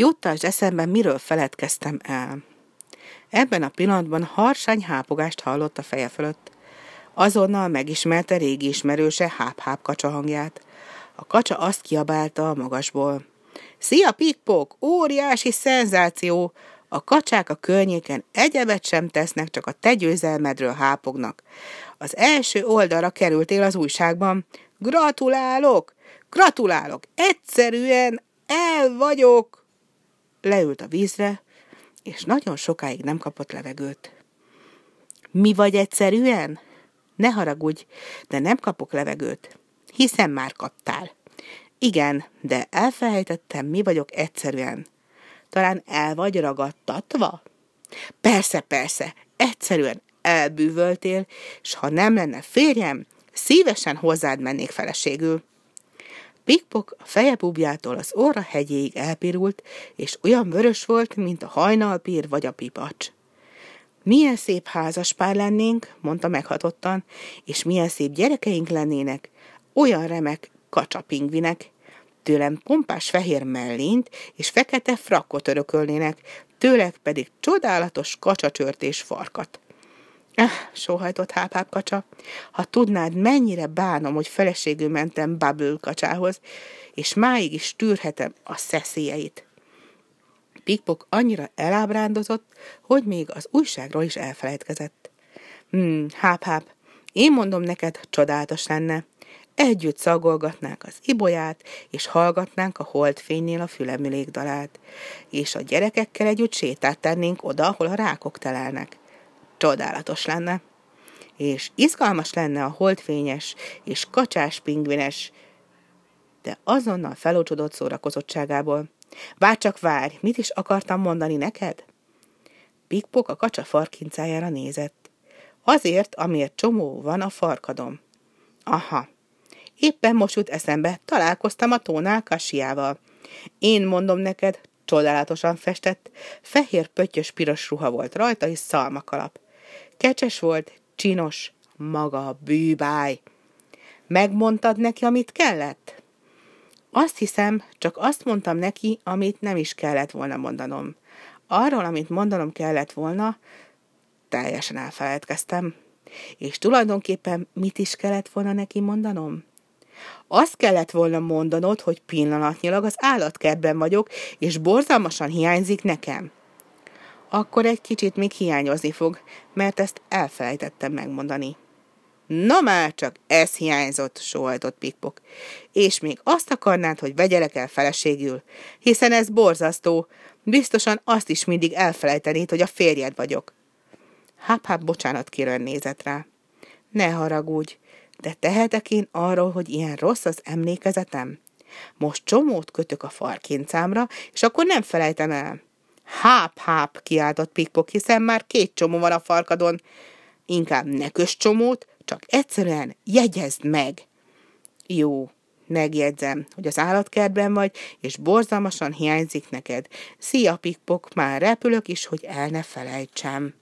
Juttasd eszembe, miről feledkeztem el. Ebben a pillanatban harsány hápogást hallott a feje fölött. Azonnal megismerte régi ismerőse háp-háp kacsa hangját. A kacsa azt kiabálta a magasból. Szia, pikpok! Óriási szenzáció! A kacsák a környéken egyebet sem tesznek, csak a te győzelmedről hápognak. Az első oldalra kerültél az újságban. Gratulálok! Gratulálok! Egyszerűen el vagyok! Leült a vízre, és nagyon sokáig nem kapott levegőt. Mi vagy egyszerűen? Ne haragudj, de nem kapok levegőt. Hiszen már kaptál. Igen, de elfelejtettem, mi vagyok egyszerűen. Talán el vagy ragadtatva? Persze, persze, egyszerűen elbűvöltél, és ha nem lenne férjem, szívesen hozzád mennék feleségül. Pikpok a feje bubjától az óra hegyéig elpirult, és olyan vörös volt, mint a hajnalpír vagy a pipacs. Milyen szép házas pár lennénk, mondta meghatottan, és milyen szép gyerekeink lennének, olyan remek kacsapingvinek. Tőlem pompás fehér mellényt és fekete frakkot örökölnének, tőlek pedig csodálatos kacsacsört és farkat. Eh, sóhajtott hápáp kacsa, ha tudnád, mennyire bánom, hogy feleségül mentem Bubble kacsához, és máig is tűrhetem a szeszélyeit. Pikpok annyira elábrándozott, hogy még az újságról is elfelejtkezett. Hmm, háp-háp, én mondom neked, csodálatos lenne. Együtt szagolgatnánk az ibolyát, és hallgatnánk a holdfénynél a fülemülék dalát, és a gyerekekkel együtt sétát tennénk oda, ahol a rákok telelnek. Csodálatos lenne. És izgalmas lenne a holdfényes és kacsás pingvines, de azonnal felocsodott szórakozottságából. Várj csak várj, mit is akartam mondani neked? Pikpok a kacsa farkincájára nézett. Azért, amiért csomó van a farkadom. Aha. Éppen most jut eszembe, találkoztam a tónál kasiával. Én mondom neked, csodálatosan festett, fehér pöttyös piros ruha volt rajta, és szalmakalap. Kecses volt, csinos, maga a bűbáj. Megmondtad neki, amit kellett? Azt hiszem, csak azt mondtam neki, amit nem is kellett volna mondanom. Arról, amit mondanom kellett volna, teljesen elfeledkeztem. És tulajdonképpen mit is kellett volna neki mondanom? Azt kellett volna mondanod, hogy pillanatnyilag az állatkertben vagyok, és borzalmasan hiányzik nekem. Akkor egy kicsit még hiányozni fog, mert ezt elfelejtettem megmondani. Na már csak, ez hiányzott, sóhajtott Pikpok. És még azt akarnád, hogy vegyelek el feleségül, hiszen ez borzasztó. Biztosan azt is mindig elfelejtenéd, hogy a férjed vagyok. Háp-háp bocsánat kérően nézett rá. Ne haragudj, de tehetek én arról, hogy ilyen rossz az emlékezetem? Most csomót kötök a farkincámra, és akkor nem felejtem el. Háp-háp, kiáltott Pikpok, hiszen már két csomó van a farkadon. Inkább ne kös csomót, csak egyszerűen jegyezd meg. Jó, megjegyzem, hogy az állatkertben vagy, és borzalmasan hiányzik neked. Szia, Pikpok, már repülök is, hogy el ne felejtsem.